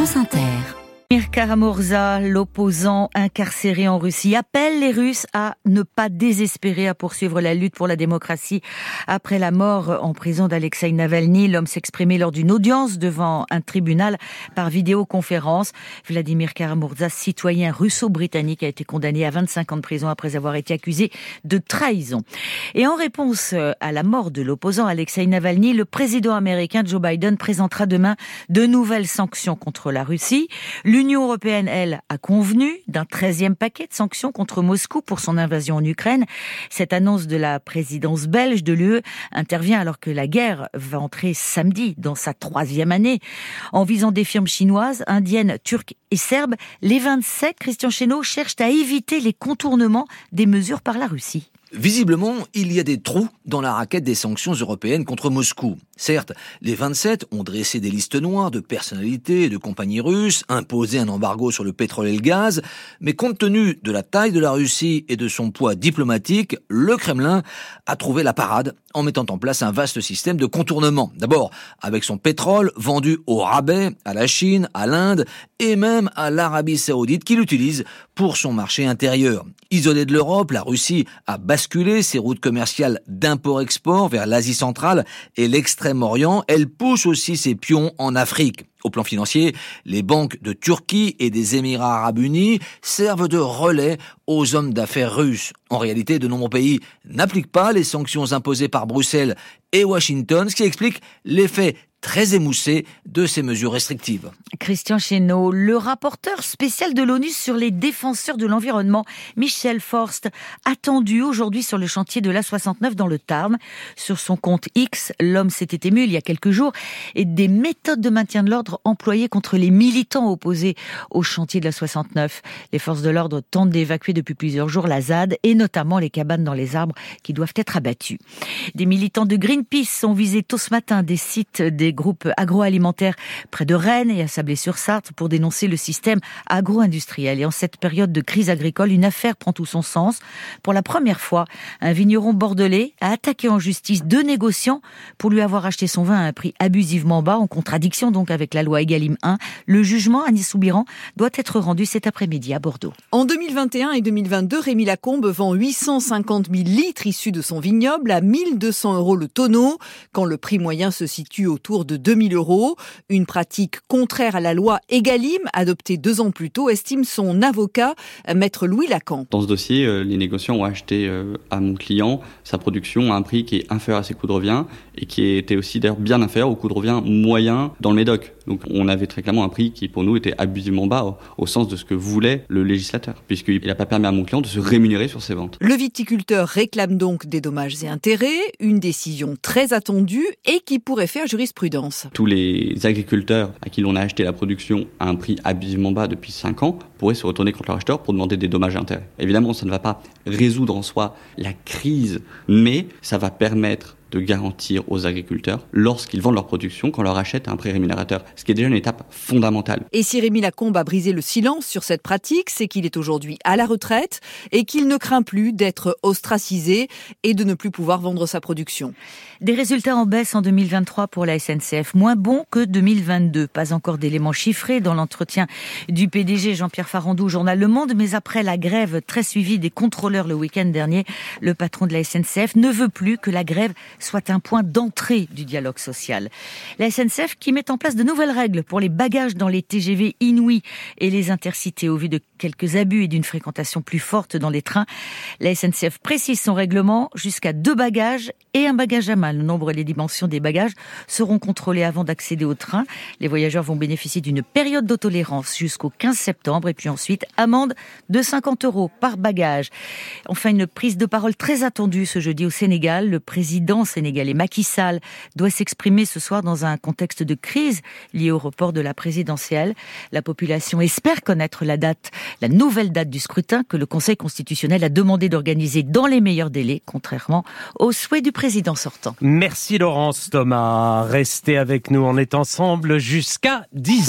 France Inter. Karamurza, l'opposant incarcéré en Russie, appelle les Russes à ne pas désespérer à poursuivre la lutte pour la démocratie. Après la mort en prison d'Alexei Navalny, l'homme s'exprimait lors d'une audience devant un tribunal par vidéoconférence. Vladimir Karamurza, citoyen russo-britannique, a été condamné à 25 ans de prison après avoir été accusé de trahison. Et en réponse à la mort de l'opposant Alexei Navalny, le président américain Joe Biden présentera demain de nouvelles sanctions contre la Russie. L'Union européenne, elle, a convenu d'un 13e paquet de sanctions contre Moscou pour son invasion en Ukraine. Cette annonce de la présidence belge de l'UE intervient alors que la guerre va entrer samedi dans sa troisième année. En visant des firmes chinoises, indiennes, turques et serbes, les 27, Christian Chesneau, cherchent à éviter les contournements des mesures par la Russie. Visiblement, il y a des trous dans la raquette des sanctions européennes contre Moscou. Certes, les 27 ont dressé des listes noires de personnalités et de compagnies russes, imposé un embargo sur le pétrole et le gaz, mais compte tenu de la taille de la Russie et de son poids diplomatique, le Kremlin a trouvé la parade en mettant en place un vaste système de contournement. D'abord, avec son pétrole vendu au rabais à la Chine, à l'Inde et même à l'Arabie saoudite qui l'utilise pour son marché intérieur. Isolée de l'Europe, la Russie a basculé ses routes commerciales d'import-export vers l'Asie centrale et l'Extrême-Orient. Elle pousse aussi ses pions en Afrique. Au plan financier, les banques de Turquie et des Émirats arabes unis servent de relais aux hommes d'affaires russes. En réalité, de nombreux pays n'appliquent pas les sanctions imposées par Bruxelles et Washington, ce qui explique l'effet très émoussé de ces mesures restrictives. Christian Chesneau, le rapporteur spécial de l'ONU sur les défenseurs de l'environnement, Michel Forst, attendu aujourd'hui sur le chantier de l'A69 dans le Tarn. Sur son compte X, l'homme s'était ému il y a quelques jours et des méthodes de maintien de l'ordre employées contre les militants opposés au chantier de la 69. Les forces de l'ordre tentent d'évacuer depuis plusieurs jours la ZAD et notamment les cabanes dans les arbres qui doivent être abattues. Des militants de Greenpeace ont visé tôt ce matin des sites des groupes agroalimentaires près de Rennes et à Sablé-sur-Sarthe pour dénoncer le système agro-industriel. Et en cette période de crise agricole, une affaire prend tout son sens. Pour la première fois, un vigneron bordelais a attaqué en justice deux négociants pour lui avoir acheté son vin à un prix abusivement bas, en contradiction donc avec la loi Egalim 1. Le jugement, Agnès Soubiran, doit être rendu cet après-midi à Bordeaux. En 2021 et 2022, Rémi Lacombe vend 850 000 litres issus de son vignoble à 1200 euros le tonneau, quand le prix moyen se situe autour de 2000 euros. Une pratique contraire à la loi Egalim, adoptée deux ans plus tôt, estime son avocat, maître Louis Lacan. Dans ce dossier, euh, les négociants ont acheté euh, à mon client sa production à un prix qui est inférieur à ses coûts de revient et qui était aussi d'ailleurs bien inférieur au coût de revient moyen dans le Médoc. Donc on avait très clairement un prix qui pour nous était abusivement bas au, sens de ce que voulait le législateur, puisqu'il n'a pas permis à mon client de se rémunérer sur ses ventes. Le viticulteur réclame donc des dommages et intérêts, une décision très attendue et qui pourrait faire jurisprudence. Tous les agriculteurs à qui l'on a acheté la production à un prix abusivement bas depuis 5 ans pourraient se retourner contre leur acheteur pour demander des dommages et intérêts. Évidemment, ça ne va pas résoudre en soi la crise, mais ça va permettre de garantir aux agriculteurs lorsqu'ils vendent leur production qu'on leur achète à un prix rémunérateur, ce qui est déjà une étape fondamentale. Et si Rémi Lacombe a brisé le silence sur cette pratique, c'est qu'il est aujourd'hui à la retraite et qu'il ne craint plus d'être ostracisé et de ne plus pouvoir vendre sa production. Des résultats en baisse en 2023 pour la SNCF, moins bons que 2022. Pas encore d'éléments chiffrés dans l'entretien du PDG Jean-Pierre Farandou au journal Le Monde, mais après la grève très suivie des contrôleurs le week-end dernier, le patron de la SNCF ne veut plus que la grève soit un point d'entrée du dialogue social. La SNCF qui met en place de nouvelles règles pour les bagages dans les TGV inouïs et les intercités au vu de quelques abus et d'une fréquentation plus forte dans les trains. La SNCF précise son règlement jusqu'à deux bagages et un bagage à main. Le nombre et les dimensions des bagages seront contrôlés avant d'accéder au train. Les voyageurs vont bénéficier d'une période d'autolérance jusqu'au 15 septembre et puis ensuite amende de 50 euros par bagage. Enfin, une prise de parole très attendue ce jeudi au Sénégal. Le président sénégalais Macky Sall doit s'exprimer ce soir dans un contexte de crise lié au report de la présidentielle. La population espère connaître la date, la nouvelle date du scrutin que le Conseil constitutionnel a demandé d'organiser dans les meilleurs délais, contrairement aux souhaits du président sortant. Merci Laurence Thomas. Restez avec nous, on est ensemble jusqu'à 10